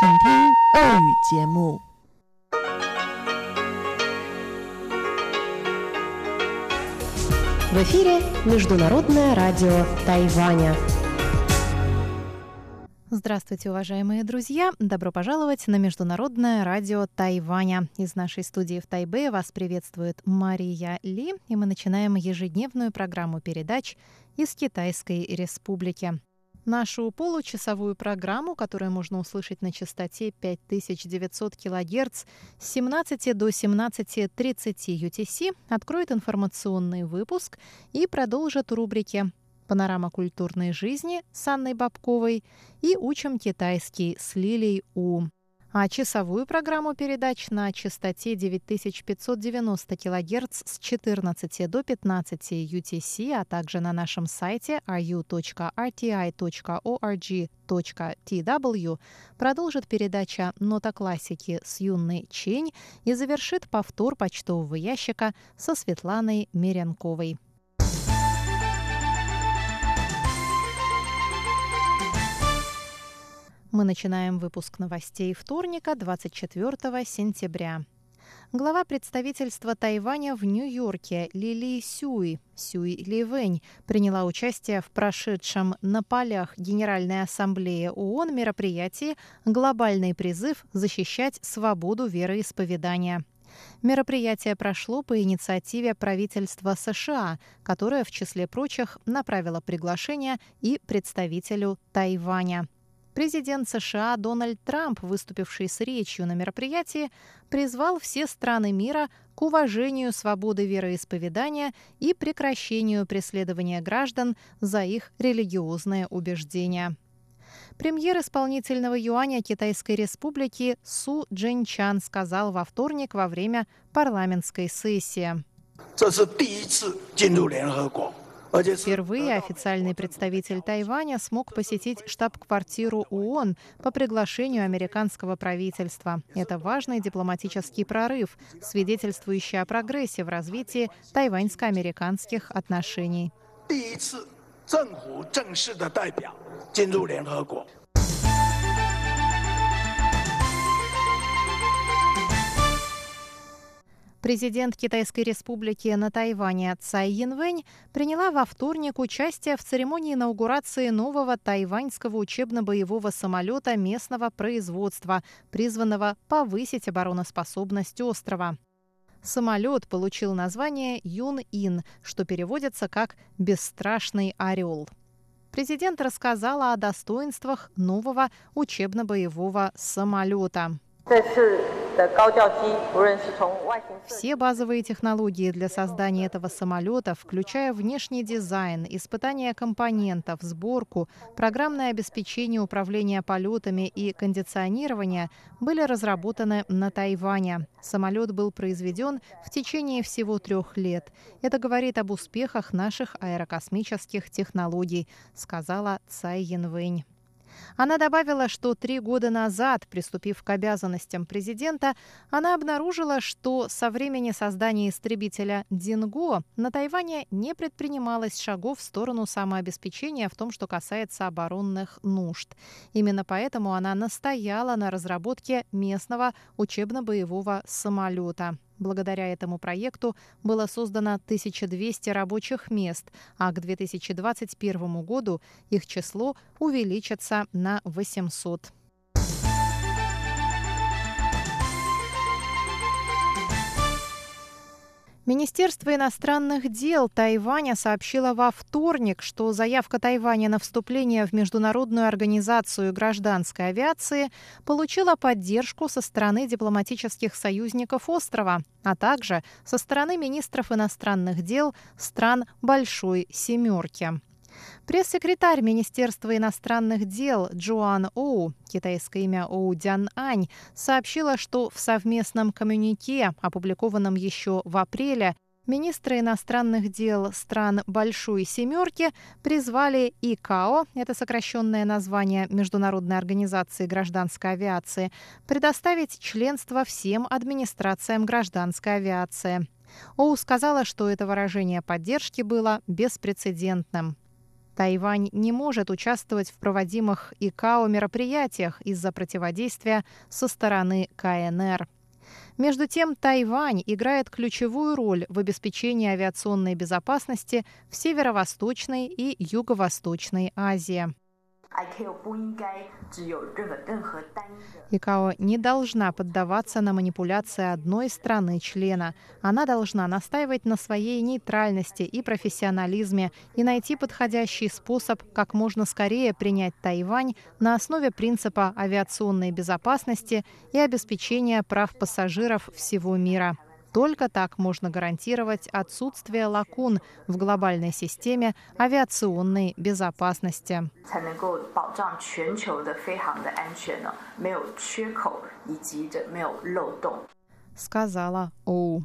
请听俄语节目。В эфире Международное радио Тайваня. Здравствуйте, уважаемые друзья! Добро пожаловать на Международное радио Тайваня. Из нашей студии в Тайбе вас приветствует Мария Ли, и мы начинаем ежедневную программу передач из Китайской Республики. Нашу получасовую программу, которую можно услышать на частоте 5900 кГц с 17 до 17.30 UTC, откроет информационный выпуск и продолжит рубрики «Панорама культурной жизни» с Анной Бабковой и «Учим китайский» с Лилей У а часовую программу передач на частоте 9590 кГц с 14 до 15 UTC, а также на нашем сайте ru.rti.org.tw продолжит передача «Нота классики» с юной Чень и завершит повтор почтового ящика со Светланой Меренковой. Мы начинаем выпуск новостей вторника, 24 сентября. Глава представительства Тайваня в Нью-Йорке Лили Сюй, Сюй Ливэнь, приняла участие в прошедшем на полях Генеральной Ассамблеи ООН мероприятии «Глобальный призыв защищать свободу вероисповедания». Мероприятие прошло по инициативе правительства США, которое, в числе прочих, направило приглашение и представителю Тайваня. Президент США Дональд Трамп, выступивший с речью на мероприятии, призвал все страны мира к уважению свободы вероисповедания и прекращению преследования граждан за их религиозные убеждения. Премьер исполнительного юаня Китайской Республики Су Джинчан сказал во вторник во время парламентской сессии. Впервые официальный представитель Тайваня смог посетить штаб-квартиру ООН по приглашению американского правительства. Это важный дипломатический прорыв, свидетельствующий о прогрессе в развитии тайваньско-американских отношений. Президент Китайской республики на Тайване Цай Янвэнь приняла во вторник участие в церемонии инаугурации нового тайваньского учебно-боевого самолета местного производства, призванного повысить обороноспособность острова. Самолет получил название Юн-Ин, что переводится как «бесстрашный орел». Президент рассказала о достоинствах нового учебно-боевого самолета. Все базовые технологии для создания этого самолета, включая внешний дизайн, испытание компонентов, сборку, программное обеспечение управления полетами и кондиционирование, были разработаны на Тайване. Самолет был произведен в течение всего трех лет. Это говорит об успехах наших аэрокосмических технологий, сказала Цай Янвэнь. Она добавила, что три года назад, приступив к обязанностям президента, она обнаружила, что со времени создания истребителя «Динго» на Тайване не предпринималось шагов в сторону самообеспечения в том, что касается оборонных нужд. Именно поэтому она настояла на разработке местного учебно-боевого самолета. Благодаря этому проекту было создано 1200 рабочих мест, а к 2021 году их число увеличится на 800. Министерство иностранных дел Тайваня сообщило во вторник, что заявка Тайваня на вступление в Международную организацию гражданской авиации получила поддержку со стороны дипломатических союзников острова, а также со стороны министров иностранных дел стран Большой Семерки. Пресс-секретарь Министерства иностранных дел Джоан Оу, китайское имя Оу Дян Ань, сообщила, что в совместном коммюнике, опубликованном еще в апреле, Министры иностранных дел стран Большой Семерки призвали ИКАО, это сокращенное название Международной организации гражданской авиации, предоставить членство всем администрациям гражданской авиации. Оу сказала, что это выражение поддержки было беспрецедентным. Тайвань не может участвовать в проводимых ИКАО мероприятиях из-за противодействия со стороны КНР. Между тем, Тайвань играет ключевую роль в обеспечении авиационной безопасности в Северо-Восточной и Юго-Восточной Азии. ИКАО не должна поддаваться на манипуляции одной страны-члена. Она должна настаивать на своей нейтральности и профессионализме и найти подходящий способ как можно скорее принять Тайвань на основе принципа авиационной безопасности и обеспечения прав пассажиров всего мира. Только так можно гарантировать отсутствие лакун в глобальной системе авиационной безопасности. Сказала Оу.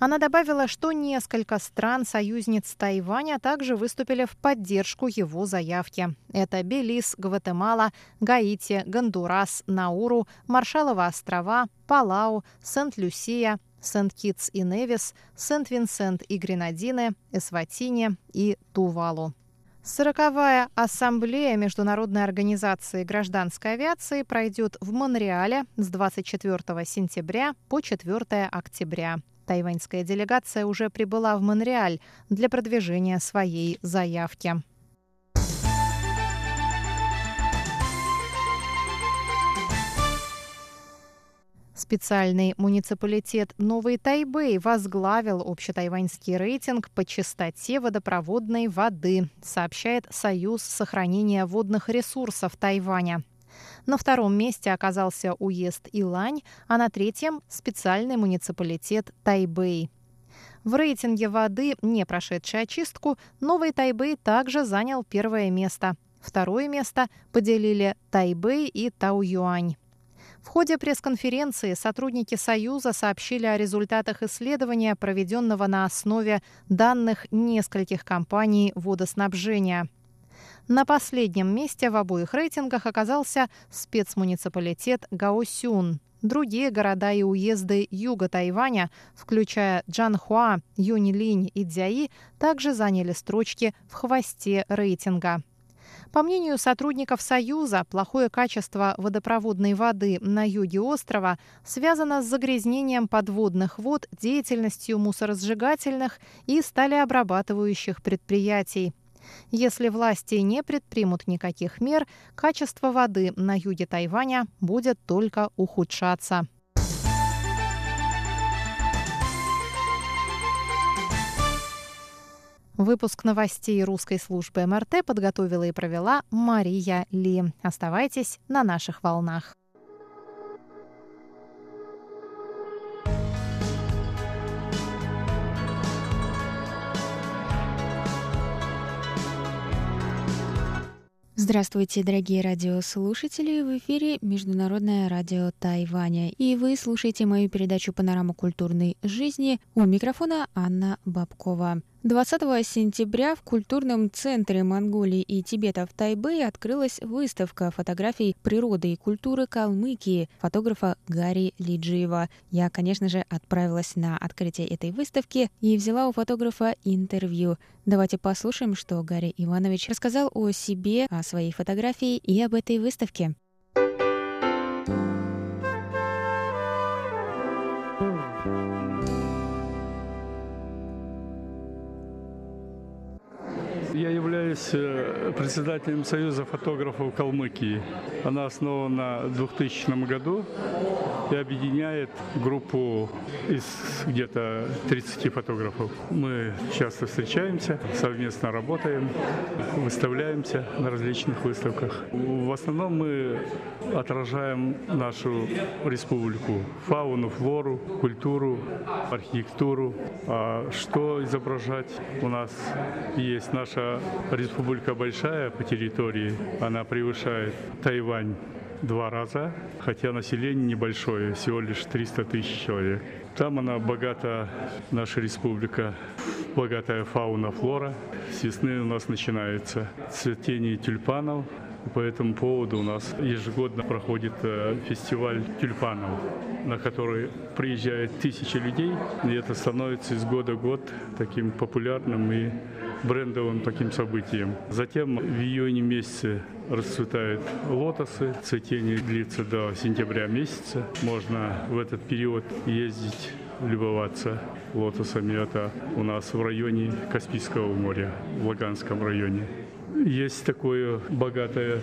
Она добавила, что несколько стран-союзниц Тайваня также выступили в поддержку его заявки. Это Белиз, Гватемала, Гаити, Гондурас, Науру, Маршалловы острова, Палау, Сент-Люсия, Сент-Китс и Невис, Сент-Винсент и Гренадины, Эсватини и Тувалу. Сороковая ассамблея Международной организации гражданской авиации пройдет в Монреале с 24 сентября по 4 октября. Тайваньская делегация уже прибыла в Монреаль для продвижения своей заявки. Специальный муниципалитет Новый Тайбэй возглавил общетайваньский рейтинг по чистоте водопроводной воды, сообщает Союз сохранения водных ресурсов Тайваня. На втором месте оказался уезд Илань, а на третьем – специальный муниципалитет Тайбэй. В рейтинге воды, не прошедшей очистку, Новый Тайбэй также занял первое место. Второе место поделили Тайбэй и Тау-Юань. В ходе пресс-конференции сотрудники Союза сообщили о результатах исследования, проведенного на основе данных нескольких компаний водоснабжения. На последнем месте в обоих рейтингах оказался спецмуниципалитет Гаосюн. Другие города и уезды юга Тайваня, включая Джанхуа, Юнилинь и Дзяи, также заняли строчки в хвосте рейтинга. По мнению сотрудников Союза, плохое качество водопроводной воды на юге острова связано с загрязнением подводных вод, деятельностью мусоросжигательных и сталеобрабатывающих предприятий. Если власти не предпримут никаких мер, качество воды на юге Тайваня будет только ухудшаться. Выпуск новостей русской службы МРТ подготовила и провела Мария Ли. Оставайтесь на наших волнах. Здравствуйте, дорогие радиослушатели! В эфире Международное радио Тайваня. И вы слушаете мою передачу «Панорама культурной жизни». У микрофона Анна Бабкова. 20 сентября в культурном центре Монголии и Тибета в Тайбэе открылась выставка фотографий природы и культуры Калмыкии фотографа Гарри Лиджиева. Я, конечно же, отправилась на открытие этой выставки и взяла у фотографа интервью. Давайте послушаем, что Гарри Иванович рассказал о себе, о своей фотографии и об этой выставке. Я являюсь э, председателем Союза фотографов Калмыкии. Она основана в 2000 году и объединяет группу из где-то 30 фотографов. Мы часто встречаемся, совместно работаем, выставляемся на различных выставках. В основном мы отражаем нашу республику, фауну, флору, культуру, архитектуру. А что изображать у нас есть наша республика большая по территории, она превышает Тайвань два раза, хотя население небольшое, всего лишь 300 тысяч человек. Там она богата, наша республика, богатая фауна, флора. С весны у нас начинается цветение тюльпанов, по этому поводу у нас ежегодно проходит э, фестиваль тюльпанов, на который приезжает тысячи людей, и это становится из года в год таким популярным и брендовым таким событием. Затем в июне месяце расцветают лотосы. Цветение длится до сентября месяца. Можно в этот период ездить любоваться лотосами. Это у нас в районе Каспийского моря, в Лаганском районе. Есть такое богатое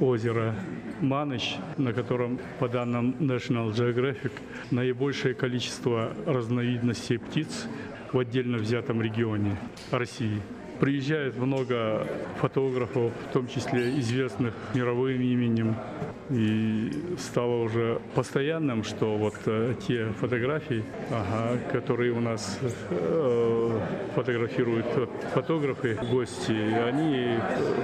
озеро Маныч, на котором, по данным National Geographic, наибольшее количество разновидностей птиц в отдельно взятом регионе России. Приезжает много фотографов, в том числе известных мировым именем. И стало уже постоянным, что вот э, те фотографии, ага, которые у нас э, фотографируют фотографы, гости, они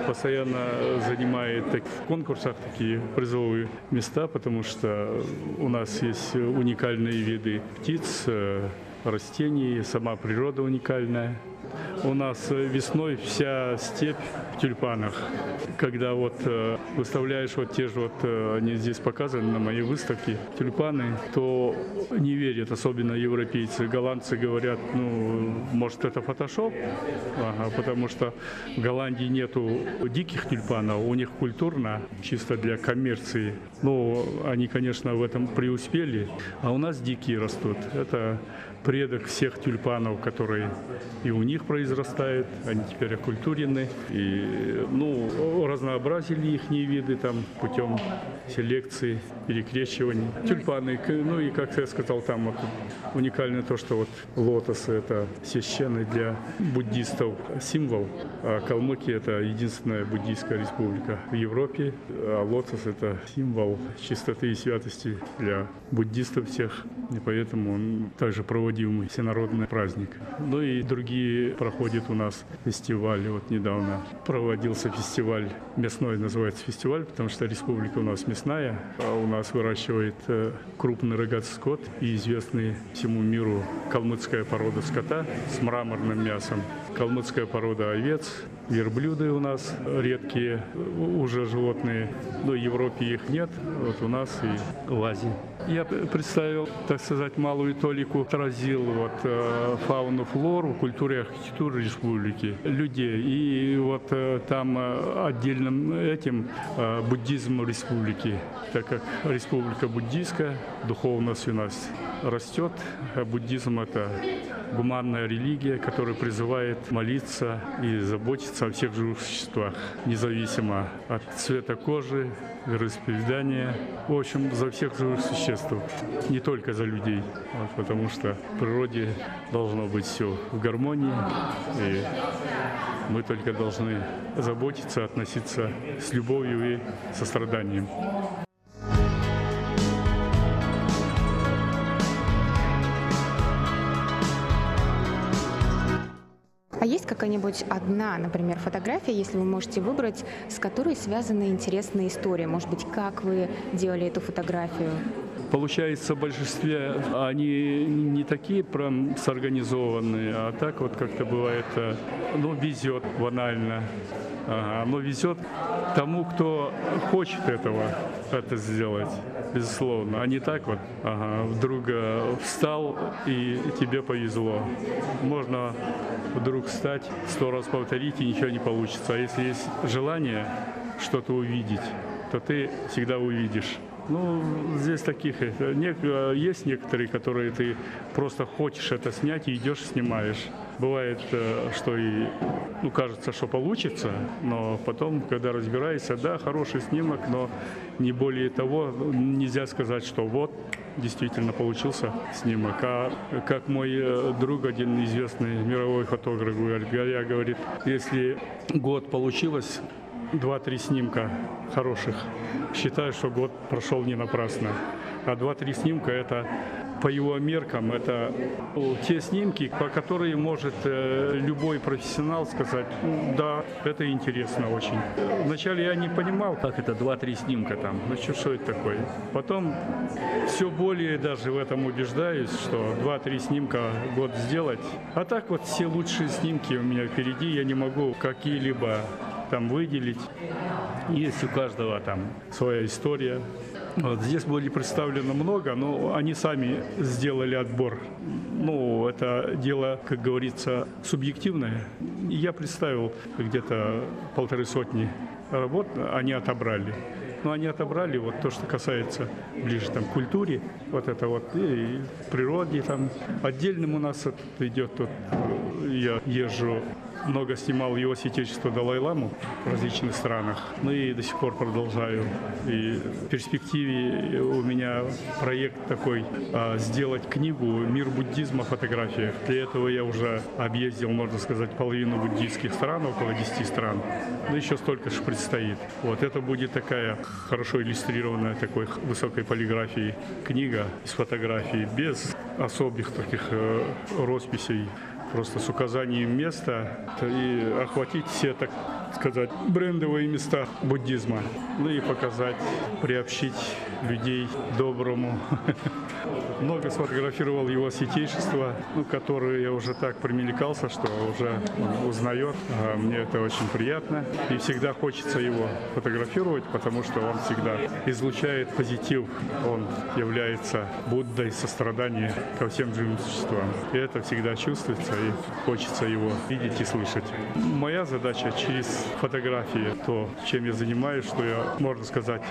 постоянно занимают так, в конкурсах такие призовые места, потому что у нас есть уникальные виды птиц, э, растений, сама природа уникальная. У нас весной вся степь в тюльпанах. Когда вот э, выставляешь вот те же вот, э, они здесь показаны на моей выставке, тюльпаны, то не верят, особенно европейцы. Голландцы говорят, ну, может это фотошоп, ага, потому что в Голландии нету диких тюльпанов, у них культурно, чисто для коммерции. Ну, они, конечно, в этом преуспели, а у нас дикие растут. Это предок всех тюльпанов, которые и у них произрастают, они теперь окультурены. И, ну, разнообразили их виды там путем селекции, перекрещивания. Тюльпаны, ну и, как я сказал, там вот, уникально то, что вот лотосы – это священный для буддистов символ, а Калмыкия – это единственная буддийская республика в Европе, а лотос – это символ чистоты и святости для буддистов всех, и поэтому он также проводимый всенародный праздник. Ну и другие проходят у нас фестивали. Вот недавно проводился фестиваль, мясной называется фестиваль, потому что республика у нас мясная, а у нас выращивает э, крупный рогатый скот и известный всему миру калмыцкая порода скота с мраморным мясом, калмыцкая порода овец, верблюды у нас редкие уже животные, но в Европе их нет, вот у нас и в Азии. Я представил, так сказать, малую толику отразил вот э, фауну, флору, культуру и архитектуру республики, людей. И вот э, там э, отдельным этим э, буддизм республики, так как республика буддийская, духовность у нас растет, буддизм это гуманная религия, которая призывает молиться и заботиться о всех живых существах, независимо от цвета кожи, вероисповедания, в общем, за всех живых существ, не только за людей, вот, потому что в природе должно быть все в гармонии, и мы только должны заботиться, относиться с любовью и состраданием. А есть какая-нибудь одна, например, фотография, если вы можете выбрать, с которой связана интересная история? Может быть, как вы делали эту фотографию? Получается, в большинстве они не такие прям сорганизованные, а так вот как-то бывает, э, ну, везет банально. Ага, но везет тому, кто хочет этого, это сделать, безусловно. А не так вот, ага, вдруг э, встал и тебе повезло. Можно вдруг встать, сто раз повторить и ничего не получится. А если есть желание что-то увидеть, то ты всегда увидишь. Ну, здесь таких э, э, есть некоторые, которые ты просто хочешь это снять и идешь снимаешь. Бывает, э, что и ну, кажется, что получится, но потом, когда разбираешься, да, хороший снимок, но не более того, нельзя сказать, что вот действительно получился снимок. А как мой друг, один известный мировой фотограф, говорит, говорит, если год получилось, два-три снимка хороших. Считаю, что год прошел не напрасно. А два-три снимка это по его меркам, это те снимки, по которым может э, любой профессионал сказать, да, это интересно очень. Вначале я не понимал, как это два-три снимка там, ну что, что это такое. Потом все более даже в этом убеждаюсь, что два-три снимка год сделать. А так вот все лучшие снимки у меня впереди, я не могу какие-либо там выделить. Есть у каждого там своя история, Вот здесь были представлено много, но они сами сделали отбор. Ну, это дело, как говорится, субъективное. Я представил где-то полторы сотни работ, они отобрали. Но они отобрали вот то, что касается ближе там культуре, вот это вот и природе там. Отдельным у нас идет тут, я езжу много снимал его святейшество Далай-Ламу в различных странах. Ну и до сих пор продолжаю. И в перспективе у меня проект такой а, сделать книгу «Мир буддизма. Фотография». Для этого я уже объездил, можно сказать, половину буддийских стран, около 10 стран. Но еще столько же предстоит. Вот это будет такая хорошо иллюстрированная такой высокой полиграфии книга из фотографий без особых таких э, росписей просто с указанием места и охватить все, так сказать, брендовые места буддизма. Ну и показать, приобщить людей доброму. Много сфотографировал его святейшество, ну, которое я уже так примелькался, что уже узнает. А мне это очень приятно. И всегда хочется его фотографировать, потому что он всегда излучает позитив. Он является Буддой сострадания ко всем живым существам. И это всегда чувствуется, и хочется его видеть и слышать. Моя задача через фотографии, то, чем я занимаюсь, что я, можно сказать,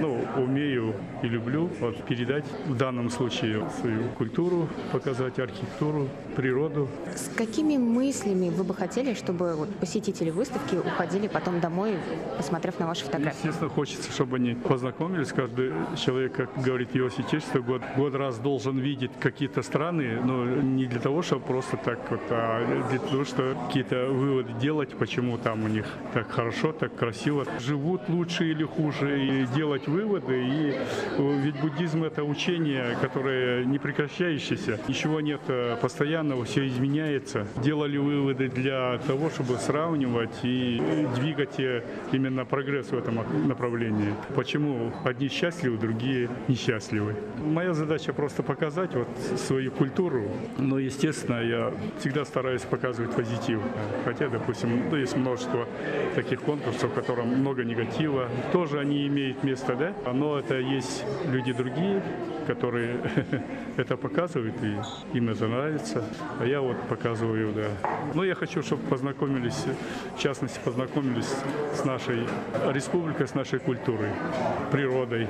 ну, умею и люблю вот, передать в данном случае свою культуру, показать архитектуру, природу. С какими мыслями вы бы хотели, чтобы вот, посетители выставки уходили потом домой, посмотрев на ваши фотографии? Естественно, хочется, чтобы они познакомились. Каждый человек, как говорит его святейшество, год, год раз должен видеть какие-то страны, но не для того, чтобы просто так вот, а для того, чтобы какие-то выводы делать, почему там у них так хорошо, так красиво, живут лучше или хуже, и делать выводы. И ведь буддизм это учение, которое не прекращающееся, ничего нет э, постоянного, все изменяется. Делали выводы для того, чтобы сравнивать и двигать э, именно прогресс в этом направлении. Почему одни счастливы, другие несчастливы. Моя задача просто показать вот свою культуру, но, естественно, я всегда стараюсь показывать позитив. Хотя, допустим, ну, есть множество таких конкурсов, в котором много негатива. Тоже они имеют место, да? Но это есть люди другие, которые это показывают, и им это нравится. А я вот показываю, да. Но я хочу, чтобы познакомились, в частности, познакомились с нашей республикой, с нашей культурой, природой.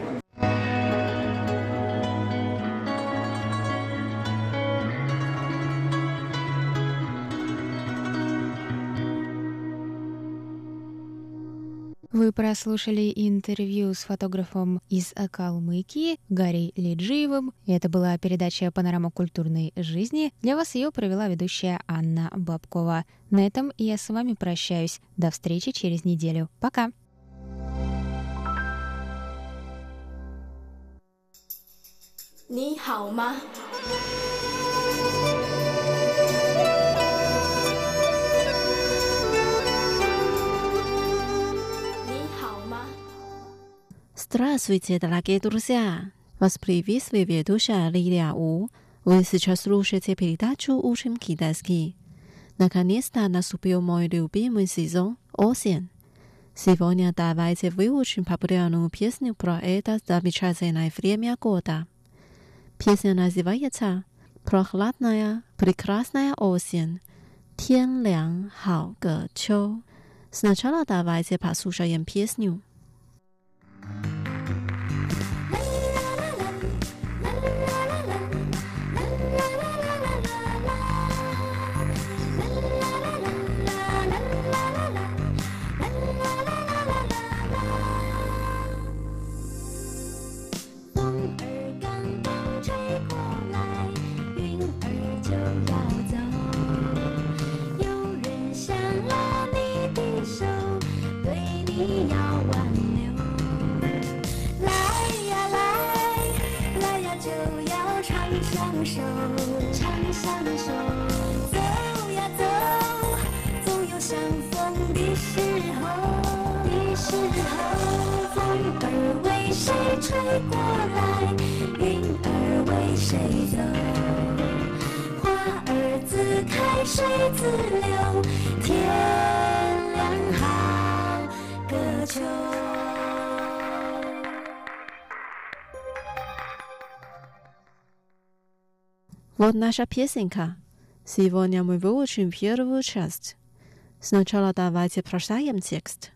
Вы прослушали интервью с фотографом из Калмыкии Гарри Лиджиевым. Это была передача «Панорама культурной жизни». Для вас ее провела ведущая Анна Бабкова. На этом я с вами прощаюсь. До встречи через неделю. Пока! Ни хао ма? Здравствуйте, дорогие друзья! Вас приветствует ведущая Лилия У. Вы сейчас слушаете передачу «Учим китайский». Наконец-то наступил мой любимый сезон – осень. Сегодня давайте выучим популярную песню про это замечательное время года. Песня называется «Прохладная, прекрасная осень». Тянь Тянлян Хао Сначала давайте послушаем песню. Thank you. Вот наша песенка. Сегодня мы выучим первую часть. Сначала давайте прочитаем текст.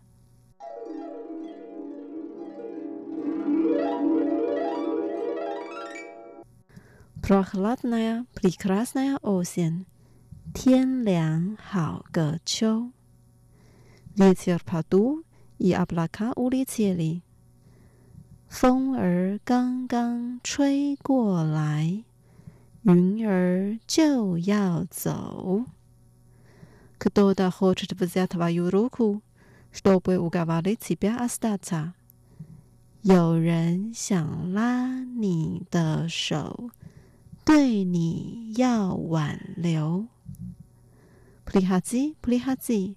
Прохладная, прекрасная осень. 天凉好个秋。Ветер подул, и облака улетели. 风儿刚刚吹过来， 云儿就要走。Кто-то хочет взять твою руку, чтобы уговорить тебя остаться. 有人想拉你的手，对你要挽留。Приходи, приходи,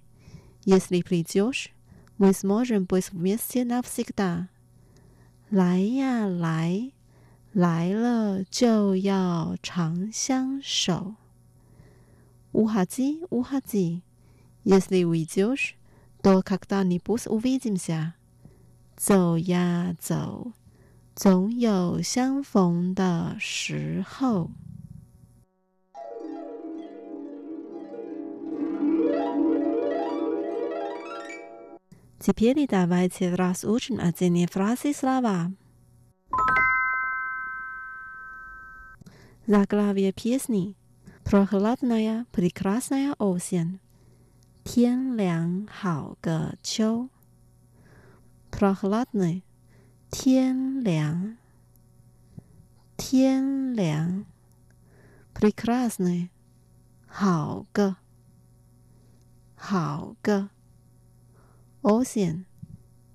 если придешь, мы сможем быть вместе навсегда. 来呀来， 来了就要长相守。Уходи, уходи, если уйдешь, то когда-нибудь увидимся. 走呀走，总有相逢的时候。Теперь давайте разучим отдельные фразы и слова. Zaglavia piesni Prohladnaya prikrasnaya osien 天凉好个秋。Prohladny 天凉，天凉。Prikrasny 好个，好个。Osien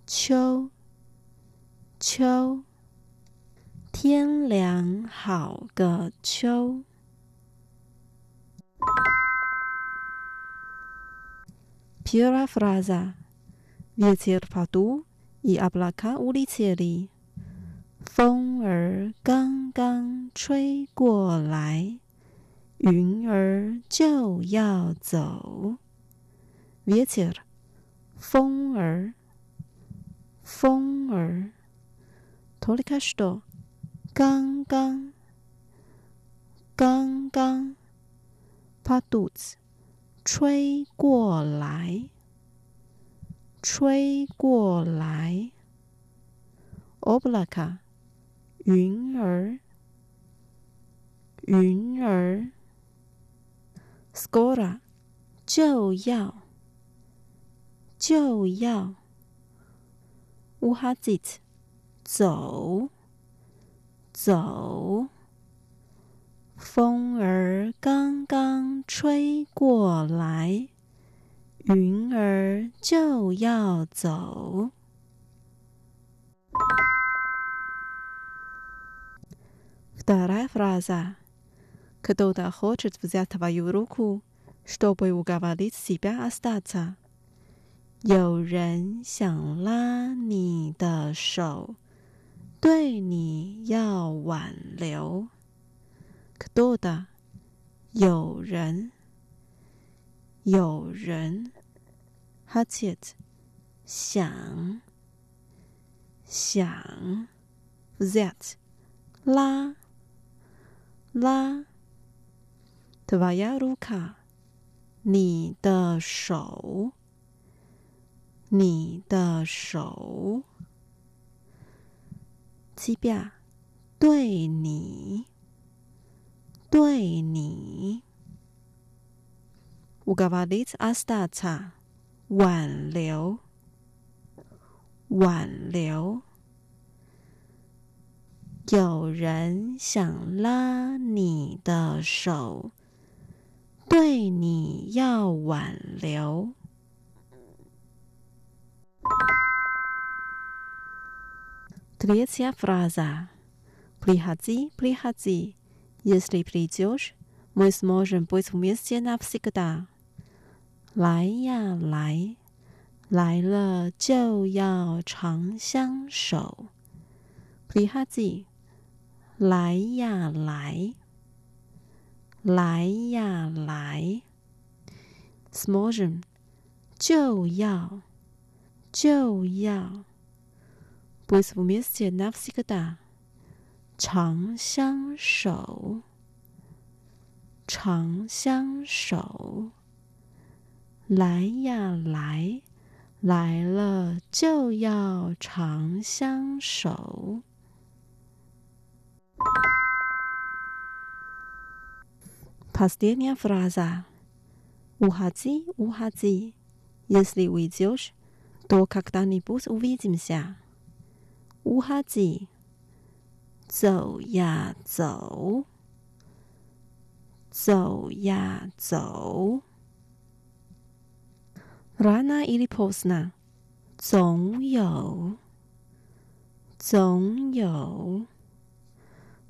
秋，秋。天凉好个秋。Piera fraza, vjetir padu i aplaka uliceri. 风儿刚刚吹过来，云儿就要走。Vjetir, 风儿，风儿，tolikasto. 刚刚，刚刚，帕肚子，吹过来，吹过来，oblaka，云儿，云儿，scora，就要，就要，uhazit，走。走，风儿刚刚吹过来，云儿就要走。Вторая фраза. Кто-то хочет взять твою руку, чтобы уговорить себя остаться. 有人想拉你的手， 对你要挽留。可多的有人，有人，hatit 想想，that 拉拉，tvaya ruka 你的手，你的手。七表对你，对你。乌嘎瓦利斯阿斯塔查，挽留，挽留。有人想拉你的手，对你要挽留。Третья фраза. Приходи, приходи. Если придешь, мы сможем быть вместе навсегда. 来呀来，来了就要长相守。Приходи，来呀来，来呀来。Сможем，就要，就要。 Быть вместе навсегда，长相守， 长相守。来呀来，来了就要长相守。Последняя фраза. Уходи, уходи. Если уйдешь, то когда-нибудь увидимся. ウハジ。走呀走。走呀走。Rana ili posna。总有。总有。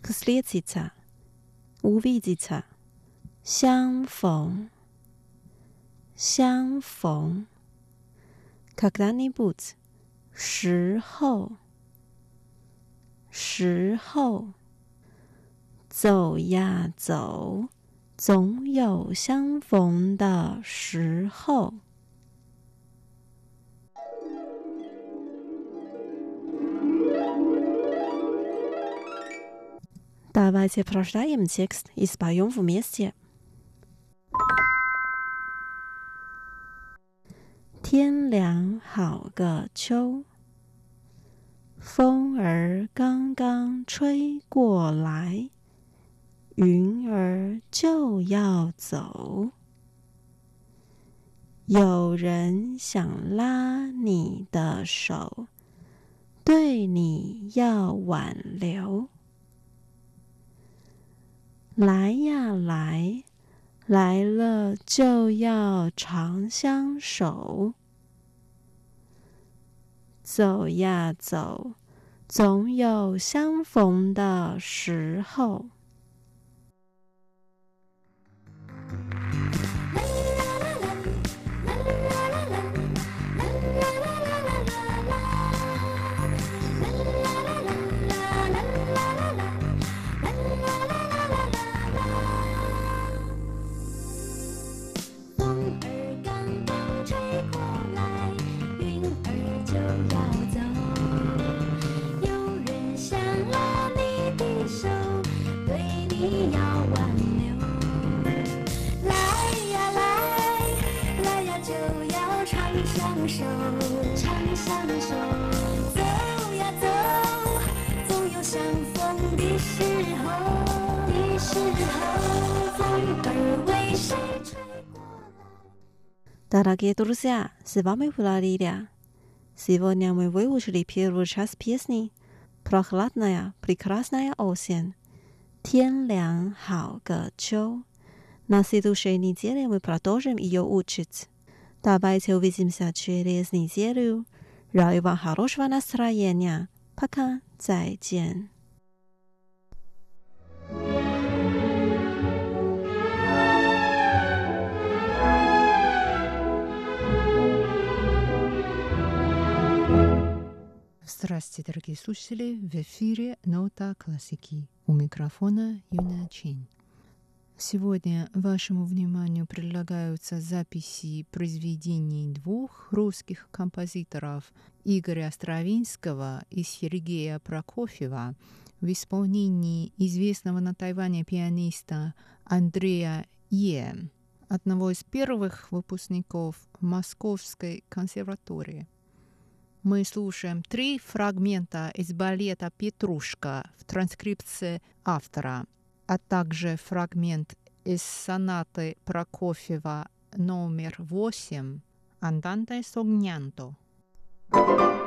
Kasliet sita。ウヴィジタ。相逢。相逢。Kaklanibut。时候。时候，走呀走，总有相逢的时候。Давайте прочитаем текст и споем вместе. 天凉好个秋。风儿刚 刚吹过来，云儿就要走。有人想拉你的手，对你要挽留。来呀来，来了就要长相守。走呀走，总有相逢的时候。Дорогие друзья, с вами была Лилия. Сегодня мы выучили первую часть песни «Прохладная, прекрасная осень». 天凉好个秋。На следующей неделе мы продолжим ее учить. Давайте увидимся через неделю. Желаю вам хорошего настроения. Пока. 再见。Здравствуйте, дорогие слушатели! В эфире «Нота классики». У микрофона Юна Чин. Сегодня вашему вниманию предлагаются записи произведений двух русских композиторов Игоря Стравинского и Сергея Прокофьева в исполнении известного на Тайване пианиста Андрея Е, одного из первых выпускников Московской консерватории – мы слушаем три фрагмента из балета «Петрушка» в транскрипции автора, а также фрагмент из сонаты Прокофьева номер восемь «Анданте согнянто». была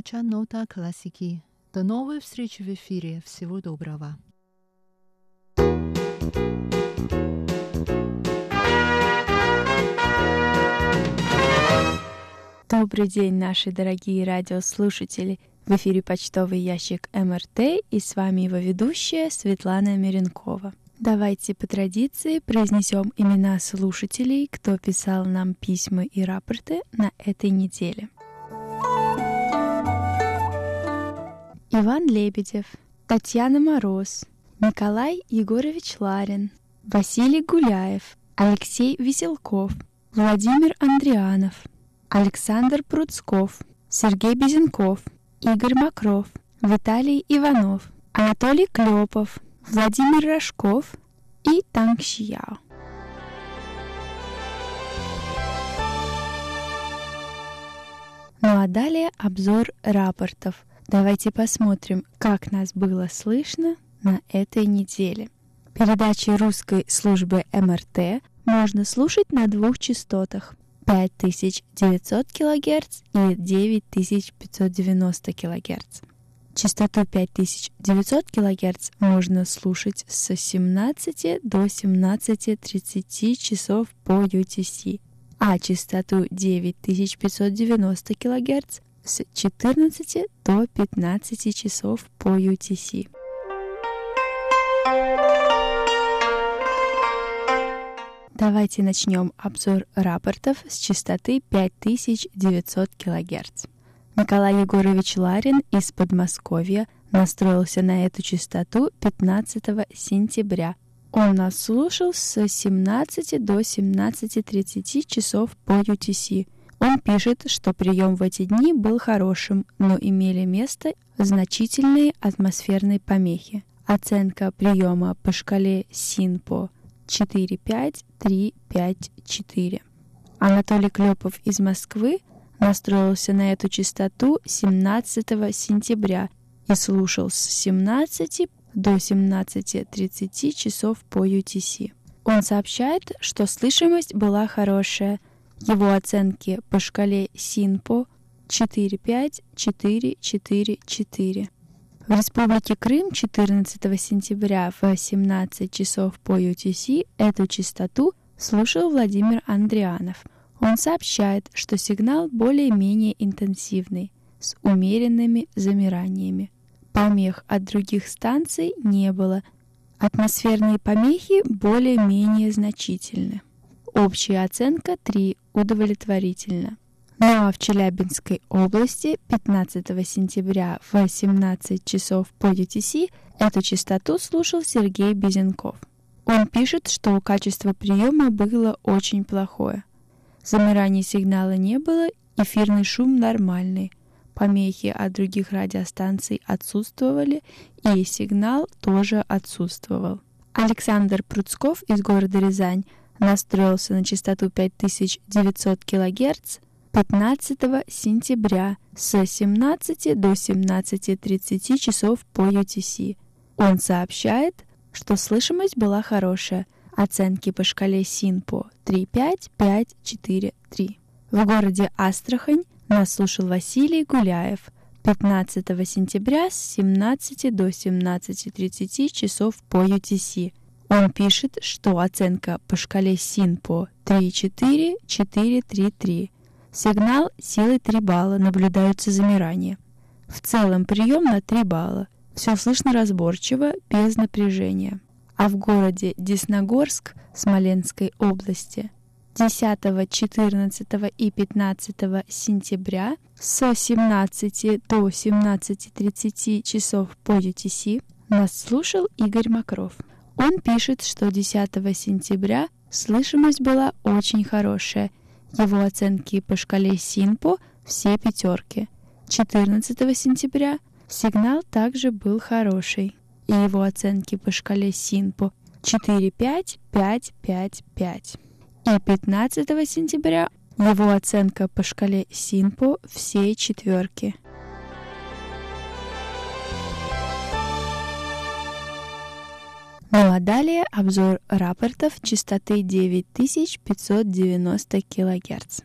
передача «Нота классики». До новой встречи в эфире. Всего доброго. Добрый день, наши дорогие радиослушатели! В эфире почтовый ящик МРТ и с вами его ведущая Светлана Миренкова. Давайте по традиции произнесем имена слушателей, кто писал нам письма и рапорты на этой неделе. Иван Лебедев, Татьяна Мороз, Николай Егорович Ларин, Василий Гуляев, Алексей Веселков, Владимир Андрианов, Александр Пруцков, Сергей Безенков, Игорь Макров, Виталий Иванов, Анатолий Клепов, Владимир Рожков и Танг Шияо. Ну а далее обзор рапортов. Давайте посмотрим, как нас было слышно на этой неделе. Передачи русской службы МРТ можно слушать на двух частотах 5900 кГц и 9590 кГц. Частоту 5900 кГц можно слушать с 17 до 17.30 часов по UTC, а частоту 9590 кГц с 14 до 15 часов по UTC. Давайте начнем обзор рапортов с частоты 5900 кГц. Николай Егорович Ларин из Подмосковья настроился на эту частоту 15 сентября. Он нас слушал с 17 до 17.30 часов по UTC. Он пишет, что прием в эти дни был хорошим, но имели место значительные атмосферные помехи. Оценка приема по шкале СИНПО 4, 5, 3, 5, 4. Анатолий Клепов из Москвы настроился на эту частоту 17 сентября и слушал с 17 до 17.30 часов по UTC. Он сообщает, что слышимость была хорошая. Его оценки по шкале СИНПО 4-5, 4-4-4. В Республике Крым 14 сентября в 17 часов по UTC эту частоту слушал Владимир Андрианов. Он сообщает, что сигнал более-менее интенсивный, с умеренными замираниями. Помех от других станций не было. Атмосферные помехи более-менее значительны. Общая оценка 3 удовлетворительно. Ну а в Челябинской области 15 сентября в 18 часов по UTC эту частоту слушал Сергей Безенков. Он пишет, что качество приема было очень плохое. Замираний сигнала не было, эфирный шум нормальный. Помехи от других радиостанций отсутствовали, и сигнал тоже отсутствовал. Александр Пруцков из города Рязань настроился на частоту 5900 кГц 15 сентября с 17 до 17.30 часов по UTC. Он сообщает, что слышимость была хорошая, оценки по шкале СИНПО 3.5, 5, 4, 3. В городе Астрахань нас слушал Василий Гуляев 15 сентября с 17 до 17.30 часов по UTC. Он пишет, что оценка по шкале СИНПО 3.4, 4.3.3 Сигнал силой 3 балла, наблюдаются замирания. В целом прием на 3 балла. Все слышно разборчиво, без напряжения. А в городе Десногорск Смоленской области 10, 14 и 15 сентября с 17 до 17.30 часов по UTC нас слушал Игорь Макров. Он пишет, что 10 сентября слышимость была очень хорошая – его оценки по шкале СИНПО все пятерки. 14 сентября сигнал также был хороший, и его оценки по шкале СИНПО 4-5, 5-5-5. И 15 сентября его оценка по шкале СИНПО все четверки. Ну а далее обзор рапортов частоты 9590 кГц.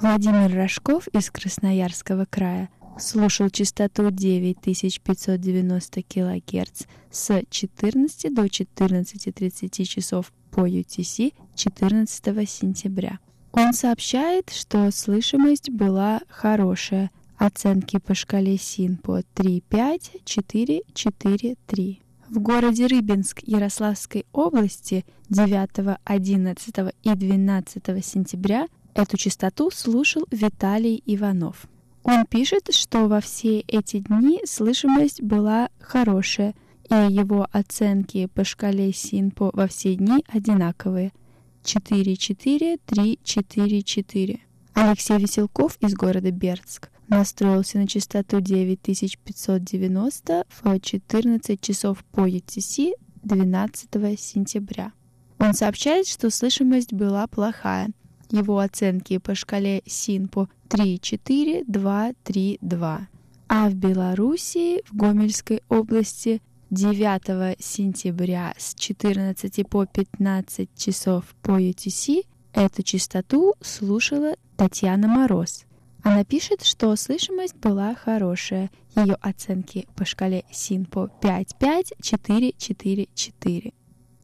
Владимир Рожков из Красноярского края слушал частоту 9590 кГц с 14 до 14.30 часов по UTC 14 сентября. Он сообщает, что слышимость была хорошая. Оценки по шкале СИНПО 3,5, 4, 4, 3. В городе Рыбинск Ярославской области 9, 11 и 12 сентября эту частоту слушал Виталий Иванов. Он пишет, что во все эти дни слышимость была хорошая, и его оценки по шкале СИНПО во все дни одинаковые – 44344. Алексей Веселков из города Бердск настроился на частоту 9590 в 14 часов по UTC 12 сентября. Он сообщает, что слышимость была плохая. Его оценки по шкале СИНПО 3,4, 2, 3, 2. А в Белоруссии, в Гомельской области, 9 сентября с 14 по 15 часов по UTC эту частоту слушала Татьяна Мороз. Она пишет, что слышимость была хорошая. Ее оценки по шкале СИНПО 5-5-4-4-4.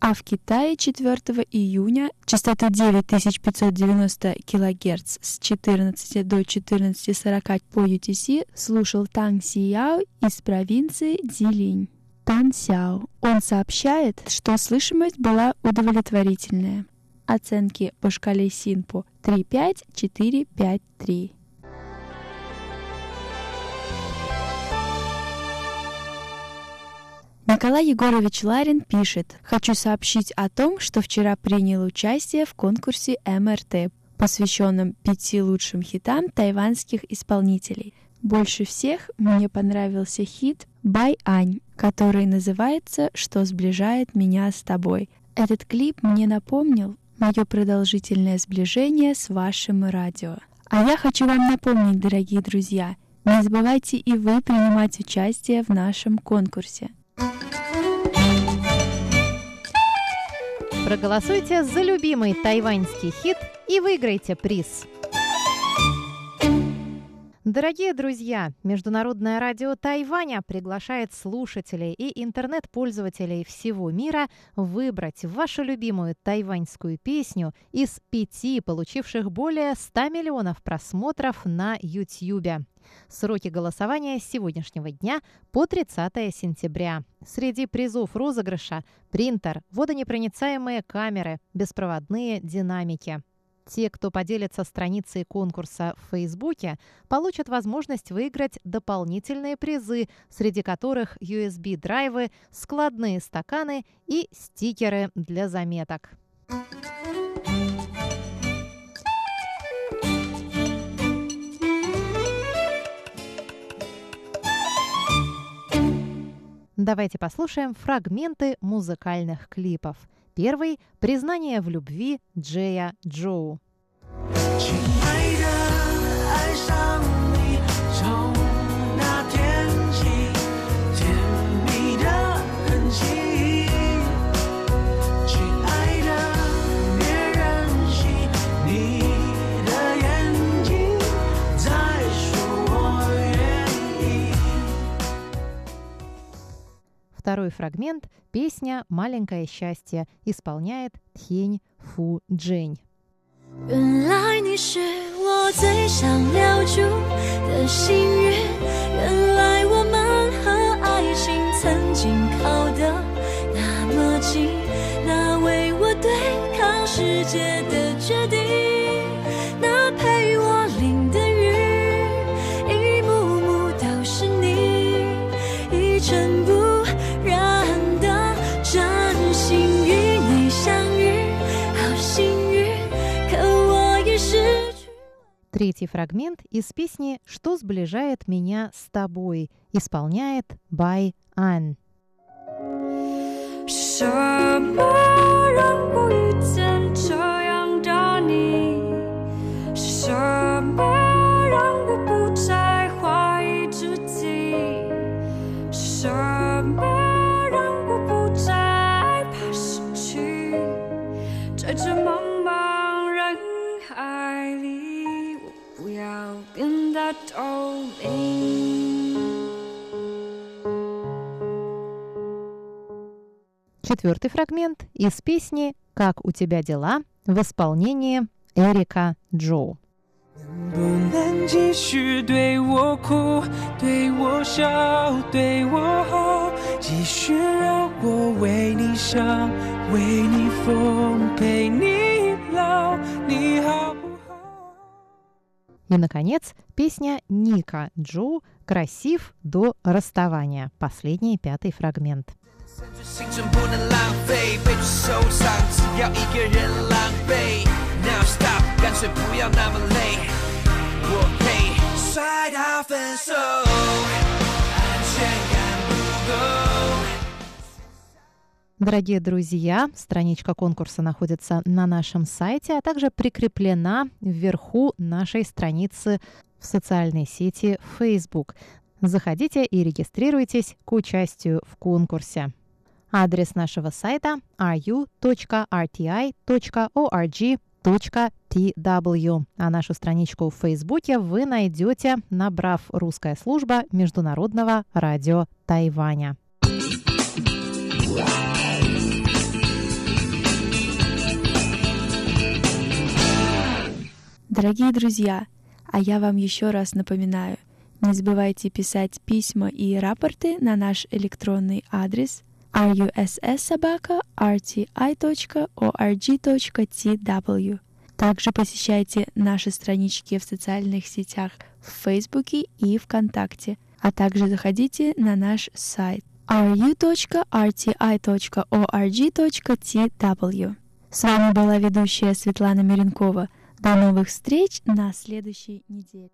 А в Китае 4 июня частоту 9590 кГц с 14 до 14.40 по UTC слушал Танг Сияо из провинции Дилинь. Тан Сяо. Он сообщает, что слышимость была удовлетворительная. Оценки по шкале Синпо 3.5, Николай Егорович Ларин пишет, «Хочу сообщить о том, что вчера принял участие в конкурсе МРТ, посвященном пяти лучшим хитам тайванских исполнителей. Больше всех мне понравился хит «Бай Ань», который называется «Что сближает меня с тобой». Этот клип мне напомнил мое продолжительное сближение с вашим радио. А я хочу вам напомнить, дорогие друзья, не забывайте и вы принимать участие в нашем конкурсе. Проголосуйте за любимый тайваньский хит и выиграйте приз. Дорогие друзья, Международное радио Тайваня приглашает слушателей и интернет-пользователей всего мира выбрать вашу любимую тайваньскую песню из пяти, получивших более 100 миллионов просмотров на YouTube. Сроки голосования с сегодняшнего дня по 30 сентября. Среди призов розыгрыша – принтер, водонепроницаемые камеры, беспроводные динамики – те, кто поделится страницей конкурса в Фейсбуке, получат возможность выиграть дополнительные призы, среди которых USB-драйвы, складные стаканы и стикеры для заметок. Давайте послушаем фрагменты музыкальных клипов – Первый – признание в любви Джея Джоу. Второй фрагмент – песня «Маленькое счастье» исполняет Тхень Фу Джень. 原来你是我最想留住的幸运，原来我们和爱情曾经靠得那么近，那为我对抗世界的决定。 Третий фрагмент из песни «Что сближает меня с тобой» исполняет Бай Ан. Шамарангуйцэн dat al Четвертый фрагмент из песни «Как у тебя дела» в исполнении Эрика Джоу. 能不能继续对我哭，对我笑，对我好，继续让我为你想，为你疯，陪你老，你好。И, наконец, песня Ника Джоу «Красив до расставания». Последний пятый фрагмент. 甚至青春不能浪费，被受伤只要一个人狼狈。Now stop，干脆不要那么累，我配摔到分手，安全感不够。 Дорогие друзья, страничка конкурса находится на нашем сайте, а также прикреплена вверху нашей страницы в социальной сети Facebook. Заходите и регистрируйтесь к участию в конкурсе. Адрес нашего сайта ru.rti.org.tw, а нашу страничку в Фейсбуке вы найдете, набрав «Русская служба Международного радио Тайваня». Дорогие друзья, а я вам еще раз напоминаю, не забывайте писать письма и рапорты на наш электронный адрес russsobaka.rti.org.tw. Также посещайте наши странички в социальных сетях в Фейсбуке и ВКонтакте, а также заходите на наш сайт ru.rti.org.tw. С вами была ведущая Светлана Миренкова. До новых встреч на следующей неделе.